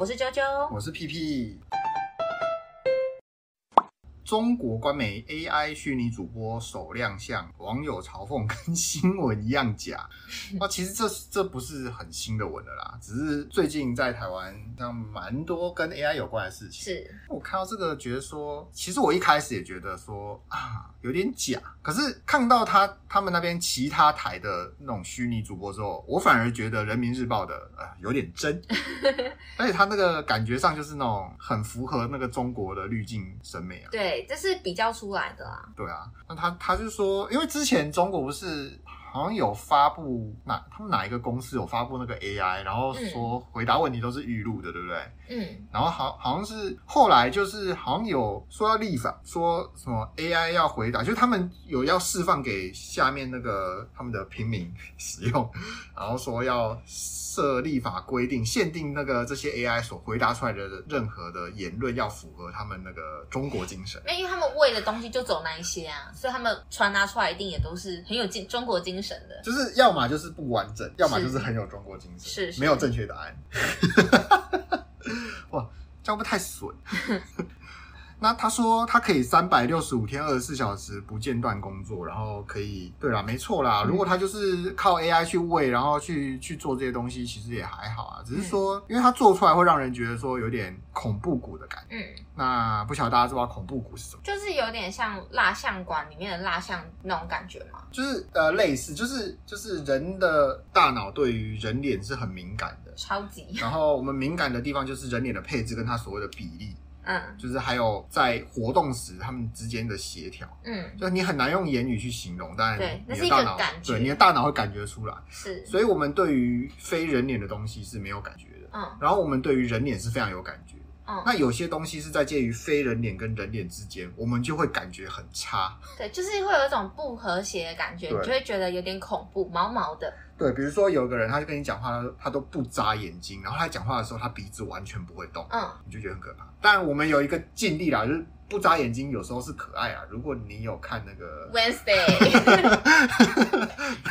我是啾啾，我是屁屁。中国官媒 AI 虚拟主播首亮相，网友嘲讽跟新闻一样假。啊，其实这这不是很新的文了啦，只是最近在台湾像蛮多跟 AI 有关的事情。是我看到这个，觉得说，其实我一开始也觉得说啊，有点假。可是看到他他们那边其他台的那种虚拟主播之后，我反而觉得人民日报的呃有点真，而且他那个感觉上就是那种很符合那个中国的滤镜审美啊。对。这是比较出来的啊。对啊，那他他就说，因为之前中国不是好像有发布哪他们哪一个公司有发布那个 AI，然后说回答问题都是预录的，对不对？嗯。然后好好像是后来就是好像有说要立法，说什么 AI 要回答，就是他们有要释放给下面那个他们的平民使用，然后说要。设立法规定，限定那个这些 AI 所回答出来的任何的言论要符合他们那个中国精神。因为他们喂的东西就走那一些啊，所以他们传达出来一定也都是很有精中国精神的。就是要么就是不完整，要么就是很有中国精神，是，是没有正确答案。哇，这样不太损？那他说他可以三百六十五天二十四小时不间断工作，然后可以对啦，没错啦。如果他就是靠 AI 去喂，然后去去做这些东西，其实也还好啊。只是说，因为他做出来会让人觉得说有点恐怖谷的感觉。嗯，那不晓得大家知道恐怖谷是什么？就是有点像蜡像馆里面的蜡像那种感觉吗？就是呃类似，就是就是人的大脑对于人脸是很敏感的，超级。然后我们敏感的地方就是人脸的配置跟它所谓的比例。嗯，就是还有在活动时他们之间的协调，嗯，就是你很难用言语去形容，但对，你的大脑对你的大脑会感觉出来，是，所以我们对于非人脸的东西是没有感觉的，嗯，然后我们对于人脸是非常有感觉，嗯，那有些东西是在介于非人脸跟人脸之间，我们就会感觉很差，对，就是会有一种不和谐的感觉，你就会觉得有点恐怖，毛毛的。对，比如说有个人，他就跟你讲话，他都不眨眼睛，然后他讲话的时候，他鼻子完全不会动，嗯，你就觉得很可怕。但我们有一个尽力啦，就是不眨眼睛，有时候是可爱啊。如果你有看那个 Wednesday，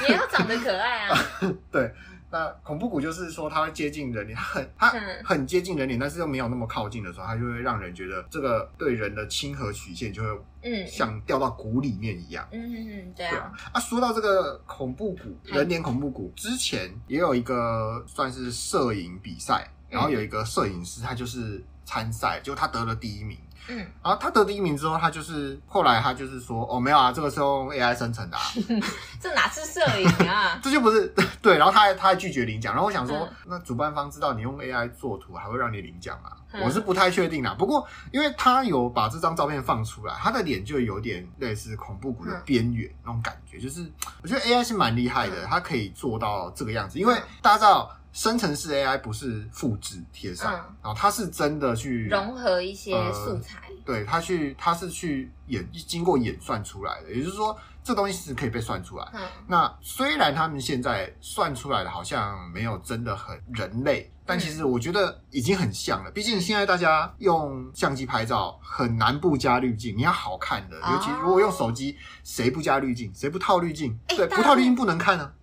也要长得可爱啊。对。那恐怖谷就是说，它会接近人脸，它很它很接近人脸，但是又没有那么靠近的时候，它就会让人觉得这个对人的亲和曲线就会嗯，像掉到谷里面一样。嗯嗯嗯，对啊。啊，说到这个恐怖谷，人脸恐怖谷，之前也有一个算是摄影比赛，然后有一个摄影师，他就是参赛，就他得了第一名。嗯，然后他得第一名之后，他就是后来他就是说，哦，没有啊，这个是用 AI 生成的啊，这哪是摄影啊？这就不是对。然后他还他还拒绝领奖。然后我想说，嗯、那主办方知道你用 AI 做图，还会让你领奖吗？嗯、我是不太确定啦。不过因为他有把这张照片放出来，他的脸就有点类似恐怖谷的边缘、嗯、那种感觉，就是我觉得 AI 是蛮厉害的，它、嗯、可以做到这个样子。因为大家知道。生成式 AI 不是复制贴上，嗯、然后它是真的去融合一些素材，呃、对，它去它是去演经过演算出来的，也就是说这东西是可以被算出来。嗯、那虽然他们现在算出来的好像没有真的很人类。但其实我觉得已经很像了，毕竟现在大家用相机拍照很难不加滤镜，你要好看的，尤其如果用手机，谁不加滤镜，谁不套滤镜？对，不套滤镜不能看啊。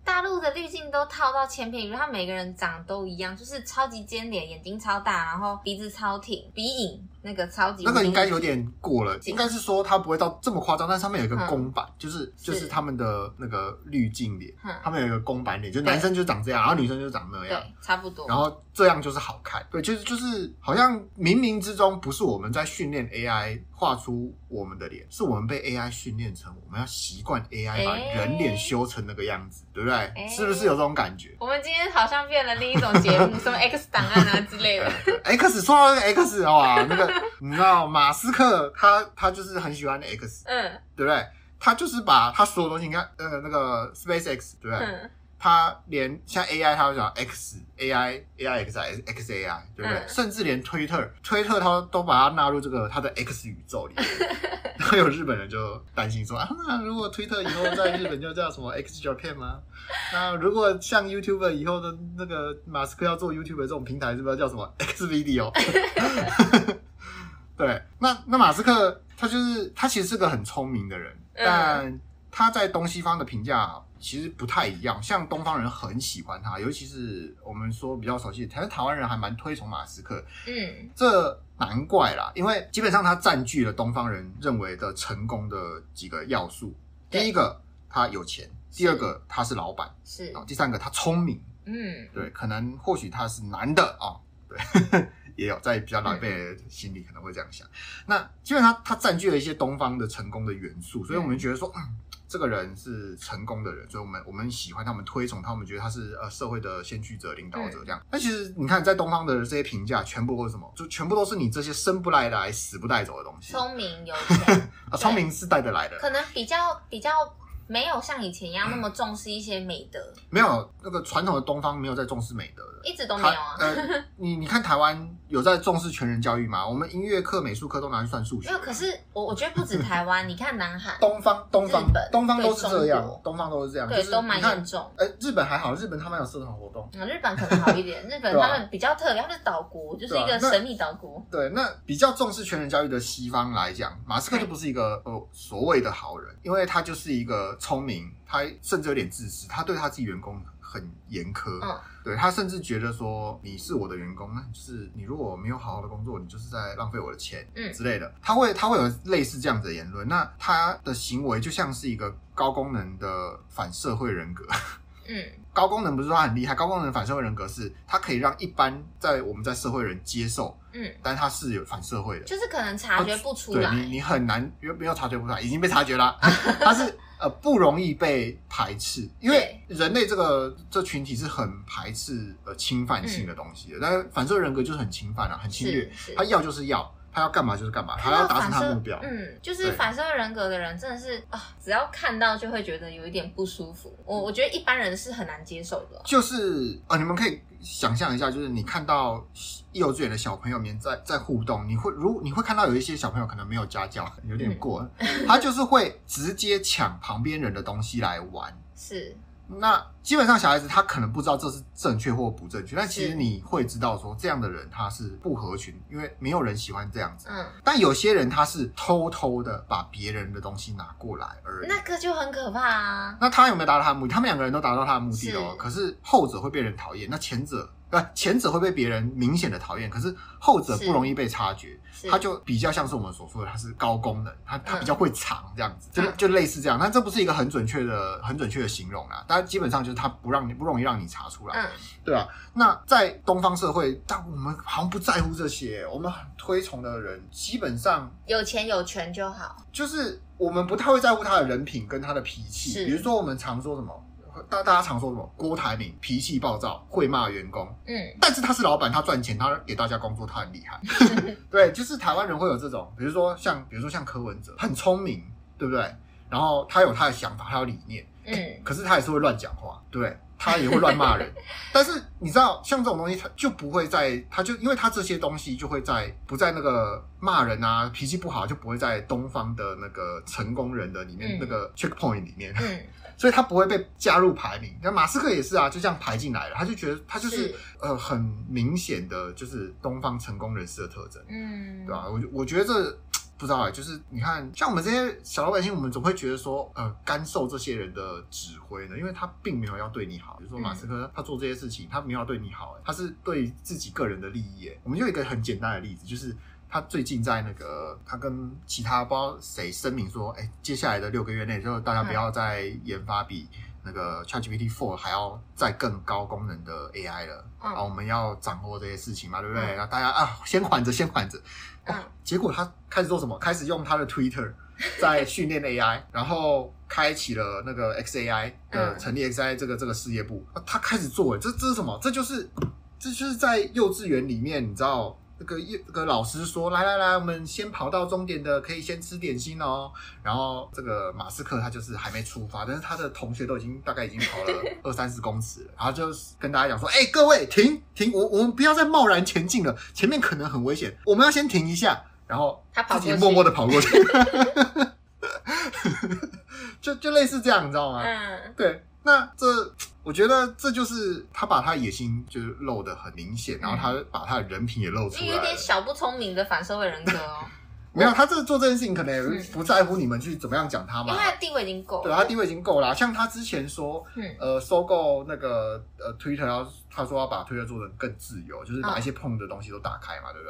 滤镜都套到千篇一律，他每个人长都一样，就是超级尖脸，眼睛超大，然后鼻子超挺，鼻影。那个超级那个应该有点过了，应该是说它不会到这么夸张，但上面有一个公版，就是就是他们的那个滤镜脸，他们有一个公版脸，就男生就长这样，然后女生就长那样，对，差不多。然后这样就是好看，对，就是就是好像冥冥之中不是我们在训练 AI 画出我们的脸，是我们被 AI 训练成我们要习惯 AI 把人脸修成那个样子，对不对？是不是有这种感觉？我们今天好像变了另一种节目，什么 X 档案啊之类的。X 说到那个 X 哇，那个。你知道马斯克他他就是很喜欢 X，嗯，对不对？他就是把他所有东西，你看，呃，那个 SpaceX，对不对？嗯，他连像 AI，他会讲 X AI AI X I X AI，对不对？嗯，甚至连推特，推特他都把它纳入这个他的 X 宇宙里面。然后有日本人就担心说啊，那如果推特以后在日本就叫什么 X Japan 吗？那如果像 YouTuber 以后的那个马斯克要做 YouTuber 这种平台，是不是要叫什么 X Video？对，那那马斯克他就是他其实是个很聪明的人，但他在东西方的评价其实不太一样。像东方人很喜欢他，尤其是我们说比较熟悉，台湾台湾人还蛮推崇马斯克。嗯，这难怪啦，因为基本上他占据了东方人认为的成功的几个要素。第一个，他有钱；第二个，他是老板；是，第三个，他聪明。嗯，对，可能或许他是男的啊、哦，对，也有在比较老一辈的心里可能会这样想。嗯、那基本上他占据了一些东方的成功的元素，所以我们觉得说，嗯，这个人是成功的人，所以我们我们喜欢他们，推崇他们，觉得他是呃社会的先驱者、领导者这样。那、嗯、其实你看，在东方的这些评价，全部都是什么？就全部都是你这些生不来来、死不带走的东西。聪明有钱 啊，聪明是带得来的，可能比较比较。没有像以前一样那么重视一些美德，没有那个传统的东方没有在重视美德的，一直都没有啊。呃，你你看台湾有在重视全人教育吗？我们音乐课、美术课都拿去算数学。没有，可是我我觉得不止台湾，你看南韩、东方、东方、日本、东方都是这样，东方都是这样，对，都蛮严重。哎，日本还好，日本他们有社团活动。啊，日本可能好一点，日本他们比较特别，他们是岛国，就是一个神秘岛国。对，那比较重视全人教育的西方来讲，马斯克就不是一个呃所谓的好人，因为他就是一个聪明。他甚至有点自私，他对他自己员工很严苛，嗯，对，他甚至觉得说，你是我的员工，那就是你如果没有好好的工作，你就是在浪费我的钱，嗯。之类的，他会他会有类似这样子的言论，那他的行为就像是一个高功能的反社会人格，嗯，高功能不是说他很厉害，高功能反社会人格是他可以让一般在我们在社会人接受，嗯，但他是有反社会的，就是可能察觉不出来，对你你很难，因为没有察觉不出来，已经被察觉了，他是。呃，不容易被排斥，因为人类这个这群体是很排斥呃侵犯性的东西的。嗯、但是反社会人格就是很侵犯啊，很侵略，他要就是要，他要干嘛就是干嘛，他要达成他目标。嗯，就是反社会人格的人真的是啊，只要看到就会觉得有一点不舒服。我我觉得一般人是很难接受的。就是啊、呃，你们可以想象一下，就是你看到。幼稚园的小朋友们在在互动，你会如你会看到有一些小朋友可能没有家教，有点过，嗯、他就是会直接抢旁边人的东西来玩。是，那基本上小孩子他可能不知道这是正确或不正确，但其实你会知道说这样的人他是不合群，因为没有人喜欢这样子。嗯，但有些人他是偷偷的把别人的东西拿过来而已，那个就很可怕啊。那他有没有达到他的目的？他们两个人都达到他的目的哦，可是后者会被人讨厌，那前者。对，前者会被别人明显的讨厌，可是后者不容易被察觉，他就比较像是我们所说的，他是高功能，他他比较会藏这样子，嗯、就就类似这样。但这不是一个很准确的、很准确的形容啊，但基本上就是他不让你不容易让你查出来，嗯、对啊。那在东方社会，但我们好像不在乎这些，我们很推崇的人基本上有钱有权就好，就是我们不太会在乎他的人品跟他的脾气，比如说我们常说什么。大大家常说什么？郭台铭脾气暴躁，会骂员工。嗯，但是他是老板，他赚钱，他给大家工作，他很厉害。对，就是台湾人会有这种，比如说像，比如说像柯文哲，很聪明，对不对？然后他有他的想法，他有理念。嗯，可是他也是会乱讲话，对？他也会乱骂人。但是你知道，像这种东西，他就不会在，他就因为他这些东西就会在不在那个骂人啊，脾气不好，就不会在东方的那个成功人的里面、嗯、那个 checkpoint 里面。嗯。所以他不会被加入排名，那马斯克也是啊，就这样排进来了。他就觉得他就是，是呃很明显的就是东方成功人士的特征，嗯，对吧？我我觉得这 不知道啊，就是你看像我们这些小老百姓，我们总会觉得说，呃，甘受这些人的指挥呢，因为他并没有要对你好。比如说马斯克他做这些事情，他没有要对你好，他是对自己个人的利益。我们就有一个很简单的例子，就是。他最近在那个，他跟其他不知道谁声明说，哎，接下来的六个月内，就大家不要再研发比那个 ChatGPT Four 还要再更高功能的 AI 了。嗯，然后我们要掌握这些事情嘛，对不对？那大家啊，先缓着，先缓着。嗯，结果他开始做什么？开始用他的 Twitter 在训练 AI，然后开启了那个 XAI 的成立 XAI 这个这个事业部。他开始做，这这是什么？这就是这就是在幼稚园里面，你知道。这个一这个老师说：“来来来，我们先跑到终点的可以先吃点心哦。”然后这个马斯克他就是还没出发，但是他的同学都已经大概已经跑了 二三十公尺了，然后就跟大家讲说：“哎，各位停停，我我们不要再贸然前进了，前面可能很危险，我们要先停一下。”然后他自己默默的跑过去，就就类似这样，你知道吗？嗯，对，那这。我觉得这就是他把他野心就是露得很明显，然后他把他的人品也露出来，有点小不聪明的反社会人格哦。没有，他这做这件事情可能也不在乎你们去怎么样讲他嘛，因为他地位已经够了。对，他地位已经够了。像他之前说，嗯、呃，收购那个呃 Twitter，要他说要把 Twitter 做得更自由，就是把一些碰的东西都打开嘛，对不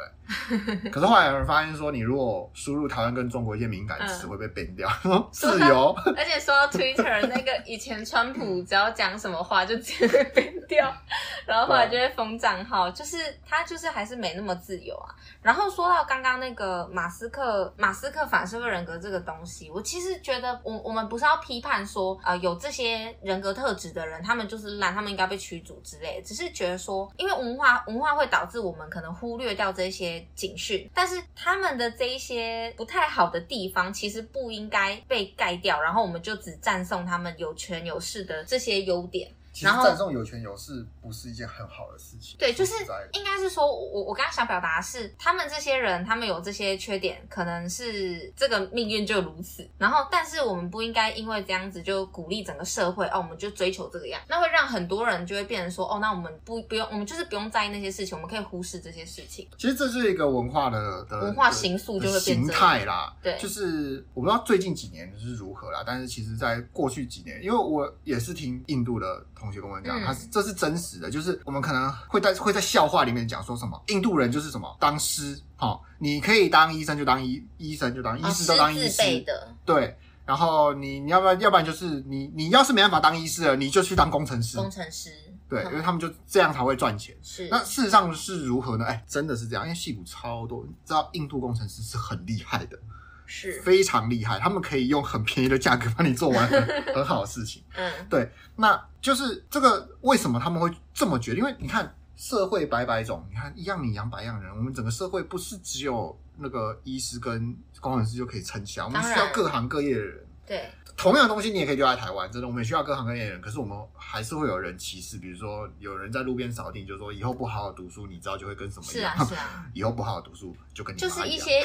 对？可是后来有人发现说，你如果输入台湾跟中国一些敏感词，会被 ban 掉。嗯、自由，而且说到 Twitter 那个以前川普只要讲什么话就直接被 ban 掉，然后后来就会封账号，就是他就是还是没那么自由啊。然后说到刚刚那个马斯克，马斯克反社会人格这个东西，我其实觉得，我我们不是要批判说，呃，有这些人格特质的人，他们就是烂，他们应该被驱逐之类的，只是觉得说，因为文化文化会导致我们可能忽略掉这些警讯，但是他们的这一些不太好的地方，其实不应该被盖掉，然后我们就只赞颂他们有权有势的这些优点。其实赞颂有权有势不是一件很好的事情。对，就是应该是说，我我刚刚想表达的是，他们这些人，他们有这些缺点，可能是这个命运就如此。然后，但是我们不应该因为这样子就鼓励整个社会哦，我们就追求这个样，那会让很多人就会变成说哦，那我们不不用，我们就是不用在意那些事情，我们可以忽视这些事情。其实这是一个文化的的文化形塑就会变形态啦。对，就是我不知道最近几年是如何啦，但是其实在过去几年，因为我也是听印度的同学跟我讲，嗯、他是。这是真实的，就是我们可能会在会在笑话里面讲说什么印度人就是什么当师，好，你可以当医生就当医医生就当医师都当医师，对，然后你你要不然要不然就是你你要是没办法当医师了，你就去当工程师，工程师，对，因为他们就这样才会赚钱。是，那事实上是如何呢？哎，真的是这样，因为戏骨超多，你知道印度工程师是很厉害的。是非常厉害，他们可以用很便宜的价格帮你做完很 很好的事情。嗯，对，那就是这个为什么他们会这么觉得？因为你看社会百百种，你看一样米养百样人，我们整个社会不是只有那个医师跟工程师就可以撑起来，我们需要各行各业的人。对。同样的东西你也可以丢在台湾，真的，我们也需要各行各业的人。可是我们还是会有人歧视，比如说有人在路边扫地，就说以后不好好读书，你知道就会跟什么一样？是啊，是啊。以后不好好读书就跟你就是一些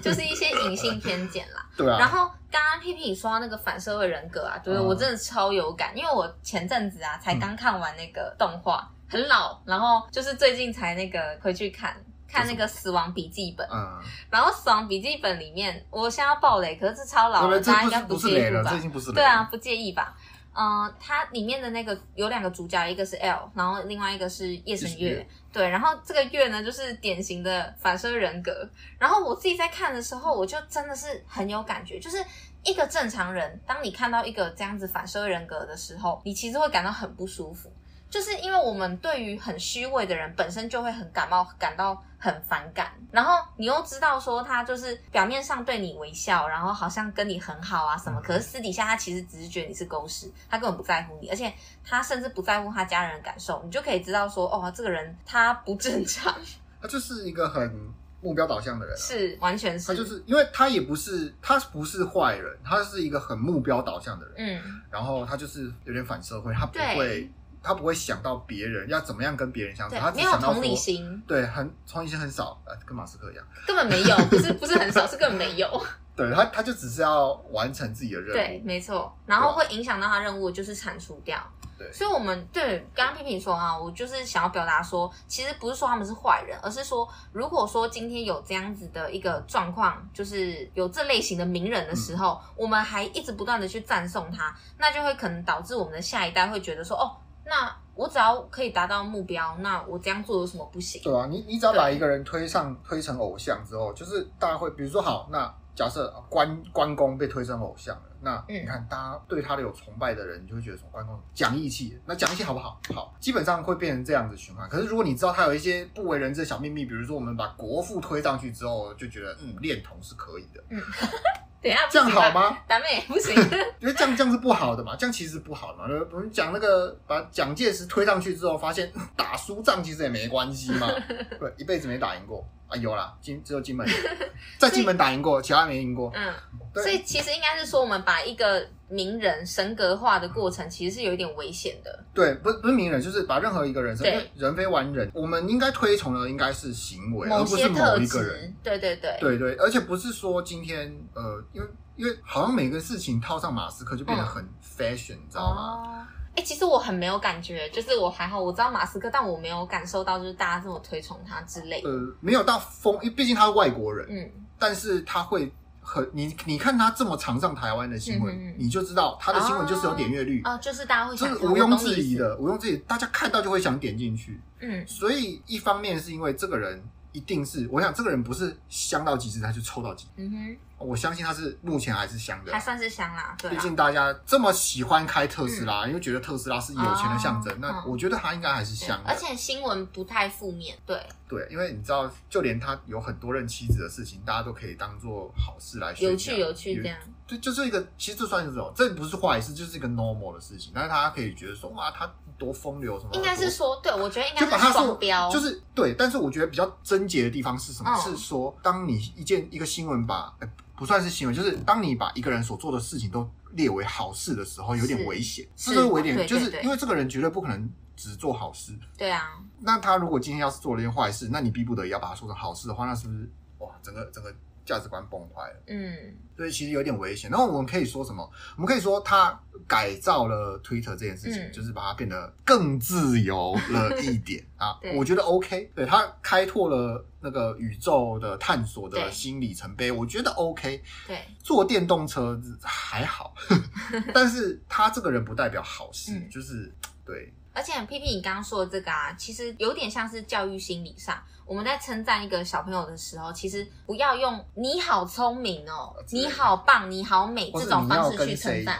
就是一些隐性偏见啦。对啊。然后刚刚 P 你说到那个反社会人格啊，对、就是、我真的超有感，因为我前阵子啊才刚看完那个动画，嗯、很老，然后就是最近才那个回去看。看那个《死亡笔记本》，嗯，然后《死亡笔记本》里面，我现在要爆雷，可是超老了，大家应该不介意吧？这已经不是，对啊，不介意吧？嗯，它里面的那个有两个主角，一个是 L，然后另外一个是夜神月，对，然后这个月呢，就是典型的反社会人格。然后我自己在看的时候，我就真的是很有感觉，就是一个正常人，当你看到一个这样子反社会人格的时候，你其实会感到很不舒服。就是因为我们对于很虚伪的人本身就会很感冒，感到很反感。然后你又知道说他就是表面上对你微笑，然后好像跟你很好啊什么，可是私底下他其实只是觉得你是狗屎，他根本不在乎你，而且他甚至不在乎他家人的感受。你就可以知道说，哦，这个人他不正常。他就是一个很目标导向的人啊，是完全是。他就是因为他也不是他不是坏人，他是一个很目标导向的人。嗯，然后他就是有点反社会，他不会。他不会想到别人要怎么样跟别人相处，他只想到，没有同理心，对，很同理心很少，呃，跟马斯克一样，根本没有，不是不是很少，是根本没有。对他，他就只是要完成自己的任务，对，没错。然后会影响到他任务，就是铲除掉。对，所以我们对刚刚批评说啊，我就是想要表达说，其实不是说他们是坏人，而是说，如果说今天有这样子的一个状况，就是有这类型的名人的时候，嗯、我们还一直不断的去赞颂他，那就会可能导致我们的下一代会觉得说，哦。那我只要可以达到目标，那我这样做有什么不行？对啊，你你只要把一个人推上推成偶像之后，就是大家会，比如说好，那假设关关公被推成偶像了，那你看大家对他的有崇拜的人，你就会觉得说关公讲义气，那讲义气好不好？好，基本上会变成这样子循环。可是如果你知道他有一些不为人知的小秘密，比如说我们把国父推上去之后，就觉得嗯，恋童是可以的。嗯。等下这样好吗？咱们也不行，因为这样这样是不好的嘛，这样其实是不好的嘛。我们讲那个把蒋介石推上去之后，发现打输仗其实也没关系嘛，对，一辈子没打赢过。啊，有啦，金只有金门，在金门打赢过，其他没赢过。嗯，对所以其实应该是说，我们把一个名人神格化的过程，其实是有一点危险的。对，不不是名人，就是把任何一个人，对人非完人，我们应该推崇的应该是行为，而不是某一个人。对对对，对对，而且不是说今天呃，因为因为好像每个事情套上马斯克就变得很 fashion，嗯，你知道吗？哦哎、欸，其实我很没有感觉，就是我还好，我知道马斯克，但我没有感受到就是大家这么推崇他之类的。呃，没有到疯，因为毕竟他是外国人。嗯，但是他会。很你你看他这么常上台湾的新闻，嗯，你就知道他的新闻就是有点阅率啊，就是大家会想，这是毋庸置疑的，毋庸置疑，大家看到就会想点进去。嗯，所以一方面是因为这个人一定是，我想这个人不是香到极致他就臭到极致。嗯哼。我相信他是目前还是香的，还算是香啦。对，毕竟大家这么喜欢开特斯拉，嗯、因为觉得特斯拉是有钱的象征。哦、那我觉得它应该还是香的，而且新闻不太负面。对对，因为你知道，就连他有很多任妻子的事情，大家都可以当做好事来有趣有趣这样。对，就是一个，其实这算是这种，这不是坏事，就是一个 normal 的事情。但是大家可以觉得说，哇，他多风流什么？应该是说，对我觉得应该是双标，就是对。但是我觉得比较贞洁的地方是什么？哦、是说，当你一件一个新闻把。欸不算是行为，就是当你把一个人所做的事情都列为好事的时候，有点危险。是不是危险？就是因为这个人绝对不可能只做好事。对啊。那他如果今天要是做了一件坏事，那你逼不得已要把他说成好事的话，那是不是哇，整个整个价值观崩坏了？嗯。所以其实有点危险。然后我们可以说什么？我们可以说他改造了 Twitter 这件事情，嗯、就是把它变得更自由了一点 啊。我觉得 OK。对，他开拓了那个宇宙的探索的新里程碑，我觉得 OK。对，坐电动车还好，但是他这个人不代表好事，嗯、就是对。而且 P P，你刚刚说的这个啊，其实有点像是教育心理上。我们在称赞一个小朋友的时候，其实不要用“你好聪明哦”“你好棒”“你好美”这种方式去称赞。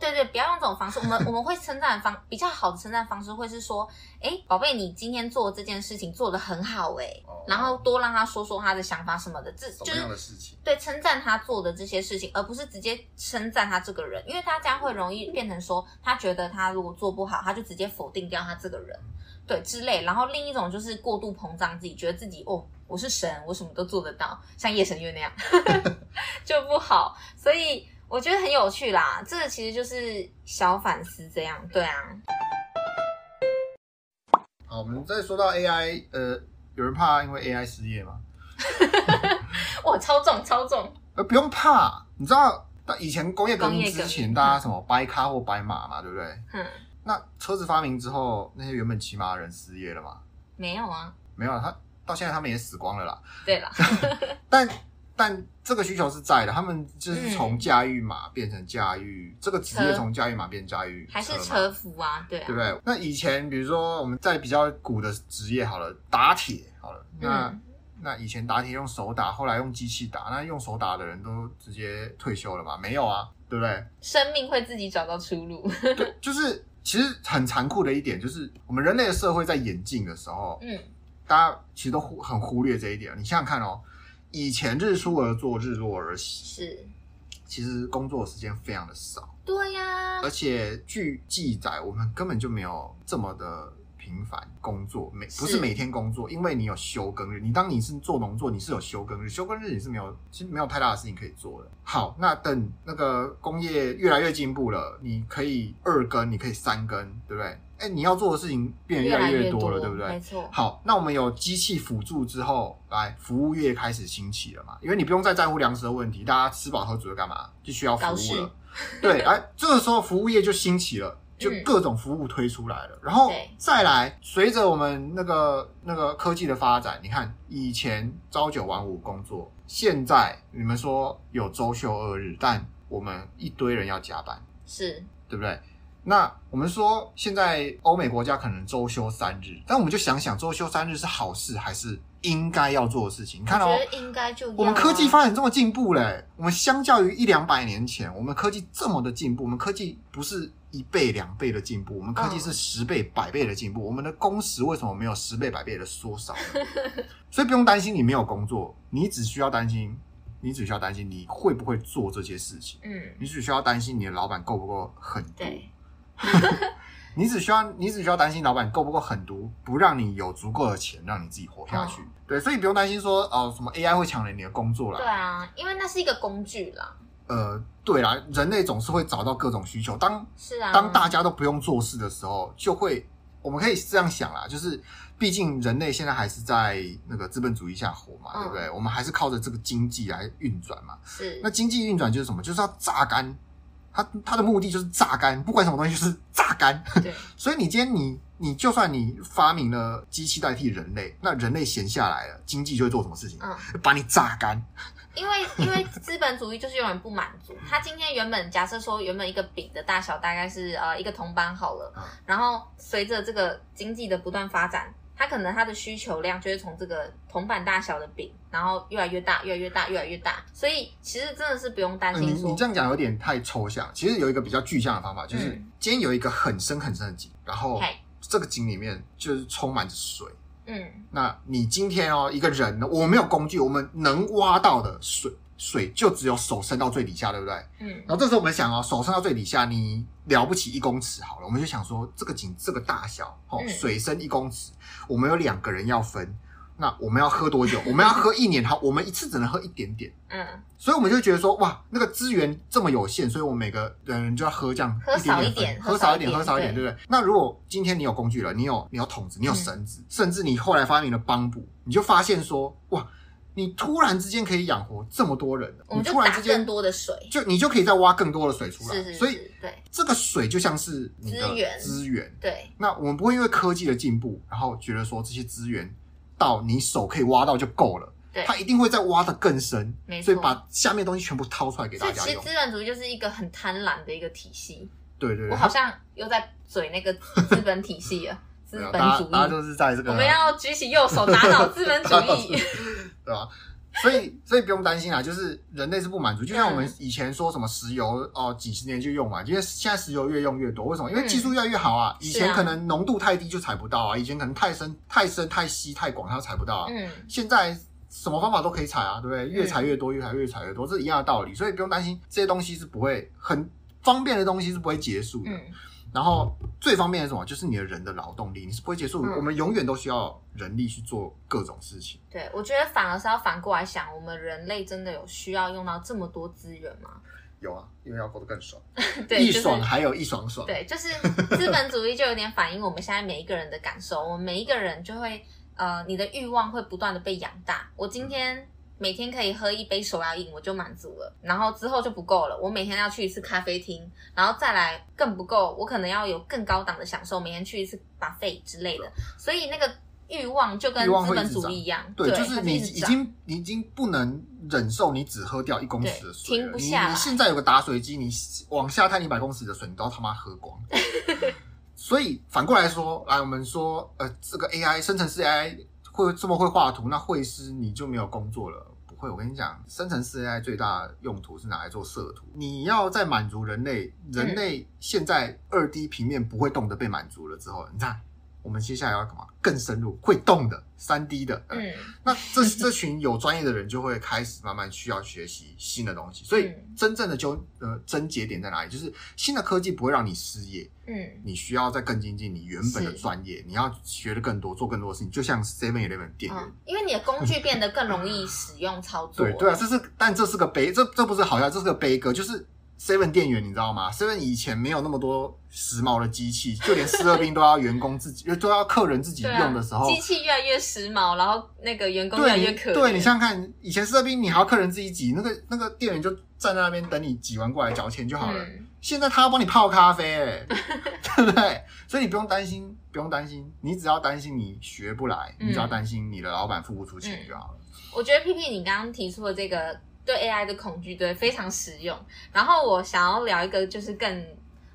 对对，不要用这种方式。我们 我们会称赞方比较好的称赞方式会是说：“哎，宝贝，你今天做这件事情做得很好哎。”然后多让他说说他的想法什么的，这就是？对，称赞他做的这些事情，而不是直接称赞他这个人，因为他这样会容易变成说，他觉得他如果做不好，他就直接否定掉他这个人。对，之类，然后另一种就是过度膨胀自己，觉得自己哦，我是神，我什么都做得到，像夜神月那样，就不好。所以我觉得很有趣啦，这个其实就是小反思这样。对啊。好，我们再说到 AI，呃，有人怕因为 AI 失业吗？哇，超重超重。呃，不用怕，你知道，以前工业革命之前，大家什么掰咖或掰马嘛，对不对？嗯。那车子发明之后，那些原本骑马的人失业了吗？没有啊，没有啊。他到现在他们也死光了啦。对啦，但但这个需求是在的，他们就是从驾驭马变成驾驭、嗯、这个职业，从驾驭马变驾驭还是车夫啊？对啊，对不对？那以前比如说我们在比较古的职业好了，打铁好了，那、嗯、那以前打铁用手打，后来用机器打，那用手打的人都直接退休了嘛？没有啊，对不对？生命会自己找到出路。对，就是。其实很残酷的一点就是，我们人类的社会在演进的时候，嗯，大家其实都忽很忽略这一点。你想想看哦，以前日出而作，日落而息，是，其实工作时间非常的少，对呀，而且据记载，我们根本就没有这么的。频繁工作，每不是每天工作，因为你有休耕日。你当你是做农作，你是有休耕日，休耕日你是没有，其实没有太大的事情可以做的。好，那等那个工业越来越进步了，你可以二更，你可以三更，对不对？哎，你要做的事情变得越来越多了，对不对？没错。好，那我们有机器辅助之后，来服务业开始兴起了嘛？因为你不用再在乎粮食的问题，大家吃饱喝足了干嘛？就需要服务了。对，哎，这个时候服务业就兴起了。就各种服务推出来了，嗯、然后再来，随着我们那个那个科技的发展，你看以前朝九晚五工作，现在你们说有周休二日，但我们一堆人要加班，是。对不对？那我们说现在欧美国家可能周休三日，但我们就想想，周休三日是好事还是应该要做的事情？你看哦，我觉得应该就、啊、我们科技发展这么进步嘞，我们相较于一两百年前，我们科技这么的进步，我们科技不是。一倍两倍的进步，我们科技是十倍百倍的进步。Oh. 我们的工时为什么没有十倍百倍的缩少？所以不用担心你没有工作，你只需要担心，你只需要担心你会不会做这些事情。嗯，你只需要担心你的老板够不够狠毒。对，你只需要你只需要担心老板够不够狠毒，不让你有足够的钱让你自己活下去。Oh. 对，所以不用担心说哦什么 AI 会抢了你的工作啦。对啊，因为那是一个工具啦。呃，对啦，人类总是会找到各种需求。当是啊，当大家都不用做事的时候，就会我们可以这样想啦，就是毕竟人类现在还是在那个资本主义下活嘛，嗯、对不对？我们还是靠着这个经济来运转嘛。是，那经济运转就是什么？就是要榨干它它的目的就是榨干，不管什么东西就是榨干。对，所以你今天你你就算你发明了机器代替人类，那人类闲下来了，经济就会做什么事情？嗯，把你榨干。因为因为资本主义就是永远不满足。他今天原本假设说原本一个饼的大小大概是呃一个铜板好了，然后随着这个经济的不断发展。它可能它的需求量就会从这个铜板大小的饼，然后越来越大，越来越大，越来越大。所以其实真的是不用担心说。你你这样讲有点太抽象。其实有一个比较具象的方法，就是今天有一个很深很深的井，然后这个井里面就是充满着水。嗯，那你今天哦，一个人呢，我没有工具，我们能挖到的水。水就只有手伸到最底下，对不对？嗯。然后这时候我们想哦，手伸到最底下，你了不起一公尺好了，我们就想说这个井这个大小，哦，水深一公尺，我们有两个人要分，那我们要喝多久？我们要喝一年，好，我们一次只能喝一点点。嗯。所以我们就觉得说，哇，那个资源这么有限，所以我们每个人就要喝这样喝少一点，喝少一点，喝少一点，对不对？那如果今天你有工具了，你有你有桶子，你有绳子，甚至你后来发明了帮补，你就发现说，哇。你突然之间可以养活这么多人，我们就打更多的水，就你就可以再挖更多的水出来。是是是，所以对这个水就像是你的资源，资源。对，那我们不会因为科技的进步，然后觉得说这些资源到你手可以挖到就够了。对，它一定会再挖的更深，没错。所以把下面东西全部掏出来给大家用。其实资本主义就是一个很贪婪的一个体系。对对对，我好像又在嘴那个资本体系了。资本主义，大家就是在这个，我们要举起右手打倒资本主义，对吧？所以，所以不用担心啊，就是人类是不满足。就像我们以前说什么石油哦，几十年就用完，因为现在石油越用越多。为什么？因为技术越来越好啊。以前可能浓度太低就采不到啊，以前可能太深、太深、太稀、太广，它都采不到啊。嗯。现在什么方法都可以采啊，对不对？越采越多，越采越采越多，这是一样的道理。所以不用担心，这些东西是不会很方便的东西是不会结束的。然后最方便的是什么？就是你的人的劳动力，你是不会结束。嗯、我们永远都需要人力去做各种事情。对，我觉得反而是要反过来想，我们人类真的有需要用到这么多资源吗？有啊，因为要过得更爽。对，一爽还有一爽爽。对，就是资本主义就有点反映我们现在每一个人的感受。我们每一个人就会呃，你的欲望会不断的被养大。我今天。嗯每天可以喝一杯手摇饮，我就满足了。然后之后就不够了，我每天要去一次咖啡厅，然后再来更不够，我可能要有更高档的享受，每天去一次 buffet 之类的。所以那个欲望就跟资本主义一样，对，就是你已经你已经不能忍受你只喝掉一公尺的水，停不下。你现在有个打水机，你往下探一百公尺的水，你都要他妈喝光。所以反过来说，来我们说，呃，这个 AI 生成式 AI。会这么会画图，那绘师你就没有工作了？不会，我跟你讲，生成式 AI 最大的用途是拿来做色图。你要在满足人类，人类现在二 D 平面不会动的被满足了之后，你看。我们接下来要干嘛？更深入，会动的三 D 的。嗯，那这这群有专业的人就会开始慢慢需要学习新的东西。所以真正的纠呃症结点在哪里？就是新的科技不会让你失业。嗯，你需要再更精进你原本的专业，你要学的更多，做更多的事情。就像 Seven Eleven 店员，因为你的工具变得更容易使用操作。对对啊，这是但这是个悲，这这不是好像这是个悲歌，就是 Seven 店员，你知道吗？Seven 以前没有那么多。时髦的机器，就连四二兵都要员工自己，都要客人自己用的时候，机器越来越时髦，然后那个员工越来越可怜。对，你想想看，以前四二兵你还要客人自己挤，那个那个店员就站在那边等你挤完过来缴钱就好了。嗯、现在他要帮你泡咖啡、对不对？所以你不用担心，不用担心，你只要担心你学不来，你只要担心你的老板付不出钱就好了。嗯、我觉得 P P 你刚刚提出的这个对 A I 的恐惧，对，非常实用。然后我想要聊一个，就是更。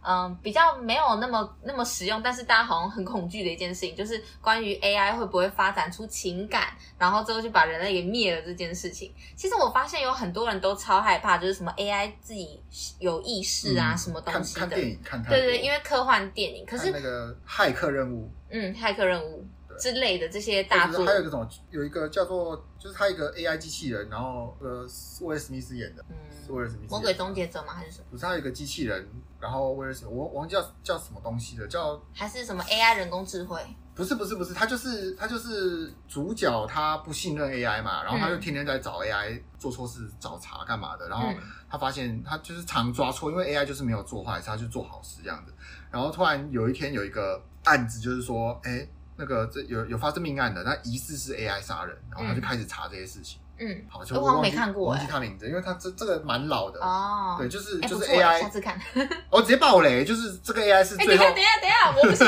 嗯，比较没有那么那么实用，但是大家好像很恐惧的一件事情，就是关于 AI 会不会发展出情感，然后之后就把人类给灭了这件事情。其实我发现有很多人都超害怕，就是什么 AI 自己有意识啊，嗯、什么东西的。看看电影，看对，对对，因为科幻电影，可是那个骇客任务，嗯，骇客任务。之类的这些大作，还有一个什么，有一个叫做，就是他一个 AI 机器人，然后呃，威尔史密斯演的，嗯，威尔史密斯，魔鬼终结者吗？还是什么？不是，他有一个机器人，然后威尔史，我忘记叫叫什么东西了，叫还是什么 AI 人工智慧？不是不是不是，他就是他就是主角，他不信任 AI 嘛，然后他就天天在找 AI 做错事找茬干嘛的，然后他发现他就是常抓错，因为 AI 就是没有做坏事，他就做好事这样子，然后突然有一天有一个案子，就是说，哎。那个这有有发生命案的，那疑似是 AI 杀人，然后他就开始查这些事情，嗯、嗯，好，我好像没看过，忘记他名字，因为他这这个蛮老的哦。对，就是就是 AI，下次看。我直接爆雷，就是这个 AI 是最后。等一下等一下，我不是。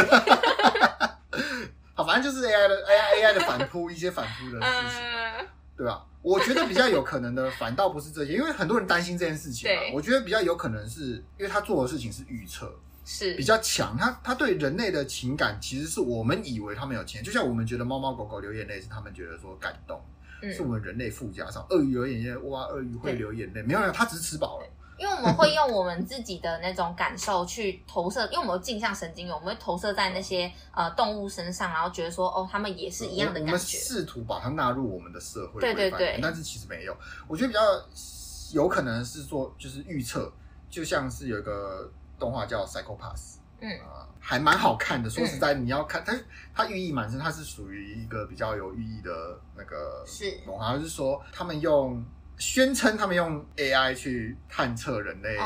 好，反正就是 AI 的 AI AI 的反扑，一些反扑的 事情，对吧？我觉得比较有可能的，反倒不是这些，因为很多人担心这件事情嘛。我觉得比较有可能是因为他做的事情是预测。是比较强，他他对人类的情感其实是我们以为它们有情，就像我们觉得猫猫狗狗流眼泪是他们觉得说感动，嗯、是我们人类附加上。鳄鱼流眼泪，哇，鳄鱼会流眼泪，没有没有，它只是吃饱了。因为我们会用我们自己的那种感受去投射，因为我们有镜像神经元，我们会投射在那些呃动物身上，然后觉得说哦，他们也是一样的感觉。我们试图把它纳入我们的社会，对对对，但是其实没有。我觉得比较有可能是做，就是预测，就像是有一个动画叫《Psycho Pass》。嗯，还蛮好看的。说实在，你要看它，它寓意蛮深，它是属于一个比较有寓意的那个。是，我好像是说，他们用宣称他们用 AI 去探测人类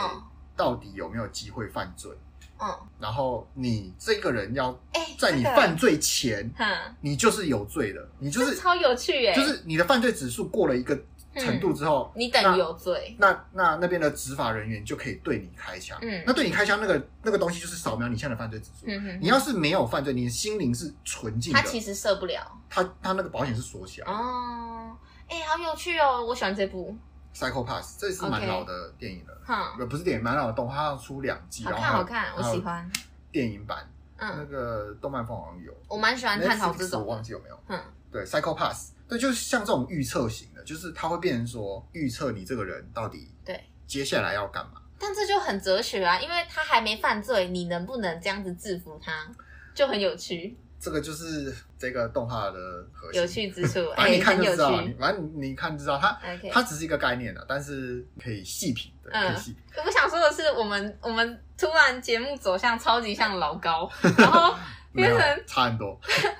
到底有没有机会犯罪。嗯，然后你这个人要在你犯罪前，你就是有罪的，你就是超有趣耶，就是你的犯罪指数过了一个。程度之后，你等于有罪。那那那边的执法人员就可以对你开枪。嗯，那对你开枪那个那个东西就是扫描你现在的犯罪指数。嗯哼，你要是没有犯罪，你的心灵是纯净的，他其实射不了。他他那个保险是锁起来。哦，哎，好有趣哦，我喜欢这部《Psycho Pass》，这是蛮老的电影了。哈，不是电影，蛮老的动画，它要出两季。好看，好看，我喜欢。电影版，嗯，那个动漫风好像有。我蛮喜欢探讨这种，我忘记有没有。嗯，对，《Psycho Pass》。对，就是像这种预测型的，就是它会变成说预测你这个人到底对接下来要干嘛。但这就很哲学啊，因为他还没犯罪，你能不能这样子制服他，就很有趣。这个就是这个动画的核心有趣之处。反正你看就知道，反正你看就知道，它它只是一个概念的，但是可以细品的。嗯，可以细品。我想说的是，我们我们突然节目走向超级像老高，然后 变成差很多，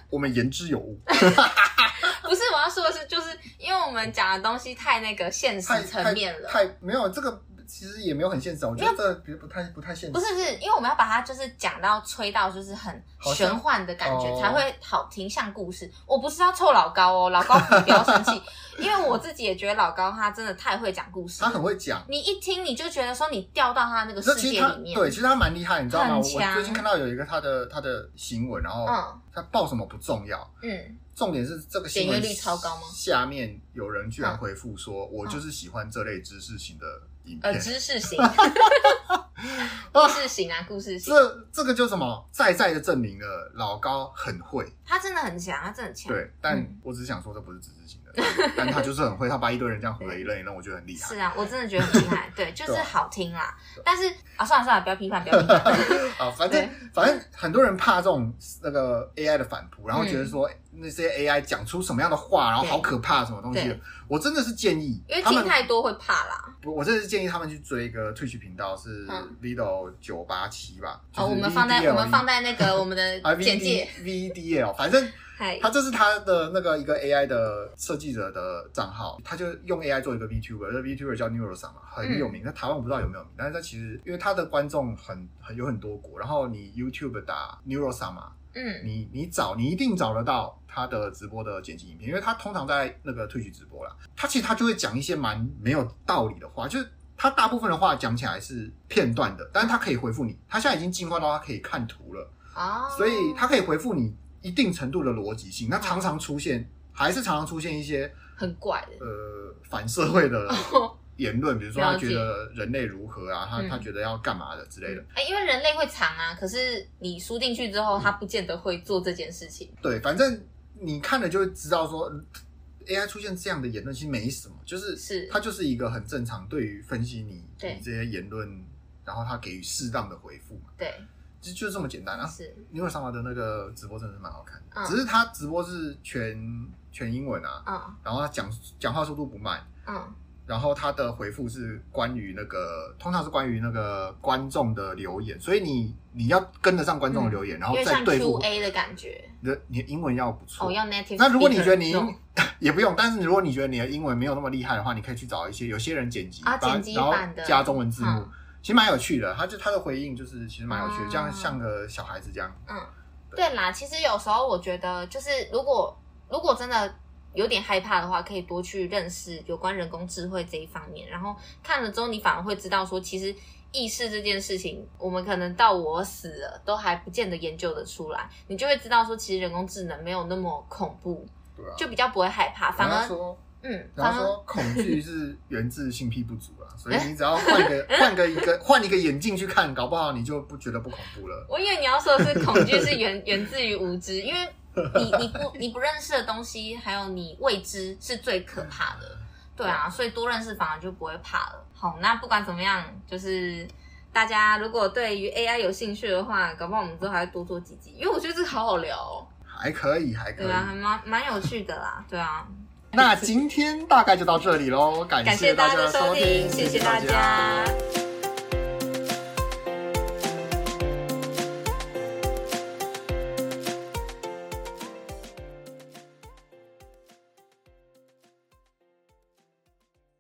我们言之有物。不是，我要说的是，就是因为我们讲的东西太那个现实层面了，太，太没有这个，其实也没有很现实。我觉得这比如不太不太现实。不是，是因为我们要把它就是讲到吹到就是很玄幻的感觉，哦、才会好听，像故事。我不是要臭老高哦，老高你不要生气，因为我自己也觉得老高他真的太会讲故事，他很会讲。你一听你就觉得说你掉到他那个世界里面，对，其实他蛮厉害，你知道吗？我最近看到有一个他的他的新闻，然后他报什么不重要，嗯。重点是这个新闻点阅率超高吗？下面有人居然回复说：“我就是喜欢这类知识型的影片。”呃，知识型，故事型啊，故事型。这这个就什么，再再的证明了老高很会。他真的很强，他真的很强。对，但我只是想说，这不是知识型的，但他就是很会，他把一堆人这样唬了一轮，让我觉得很厉害。是啊，我真的觉得很厉害。对，就是好听啦。但是啊，算了算了，不要批判，不要批判。啊，反正反正很多人怕这种那个 AI 的反扑，然后觉得说。那些 AI 讲出什么样的话，然后好可怕什么东西，我真的是建议，因为听太多会怕啦。不，我真的是建议他们去追一个 Twitch 频道，是 Vido 九八七吧。哦，我们放在我们放在那个我们的简介 VDL，反正他这是他的那个一个 AI 的设计者的账号，他就用 AI 做一个 VTuber，这 VTuber 叫 Neurosama，很有名，在台湾我不知道有没有名，但是他其实因为他的观众很很有很多国，然后你 YouTube 打 Neurosama。嗯，你你找你一定找得到他的直播的剪辑影片，因为他通常在那个 Twitch 直播啦，他其实他就会讲一些蛮没有道理的话，就是他大部分的话讲起来是片段的，但是他可以回复你，他现在已经进化到他可以看图了啊，所以他可以回复你一定程度的逻辑性，那常常出现还是常常出现一些很怪的呃反社会的。言论，比如说他觉得人类如何啊，他他觉得要干嘛的之类的。哎，因为人类会藏啊，可是你输进去之后，他不见得会做这件事情。对，反正你看了就会知道说，AI 出现这样的言论其实没什么，就是是它就是一个很正常，对于分析你你这些言论，然后他给予适当的回复嘛。对，就就这么简单啊。是，因为桑华的那个直播真的是蛮好看的，只是他直播是全全英文啊，嗯，然后他讲讲话速度不慢，嗯。然后他的回复是关于那个，通常是关于那个观众的留言，所以你你要跟得上观众的留言，嗯、然后再对付 A 的感觉。你的你的英文要不错，哦，要 native。那如果你觉得你 也不用，但是如果你觉得你的英文没有那么厉害的话，你可以去找一些有些人剪辑啊，剪辑版的，加中文字幕，嗯、其实蛮有趣的。他就他的回应就是其实蛮有趣的，这样、嗯、像个小孩子这样。嗯，对，对啦，其实有时候我觉得就是如果如果真的。有点害怕的话，可以多去认识有关人工智慧这一方面。然后看了之后，你反而会知道说，其实意识这件事情，我们可能到我死了都还不见得研究得出来。你就会知道说，其实人工智能没有那么恐怖，对啊，就比较不会害怕，反而说，嗯，然后说恐惧是源自性癖不足啊，所以你只要换个 换个一个换一个眼镜去看，搞不好你就不觉得不恐怖了。我以为你要说的是恐惧是源 源自于无知，因为。你你不你不认识的东西，还有你未知是最可怕的，对啊，所以多认识反而就不会怕了。好，那不管怎么样，就是大家如果对于 AI 有兴趣的话，搞不好我们之后还会多做几集，因为我觉得这个好好聊哦，还可以，还可以，对啊，还蛮蛮有趣的啦，对啊。那今天大概就到这里喽，感谢大家的收听，谢谢大家。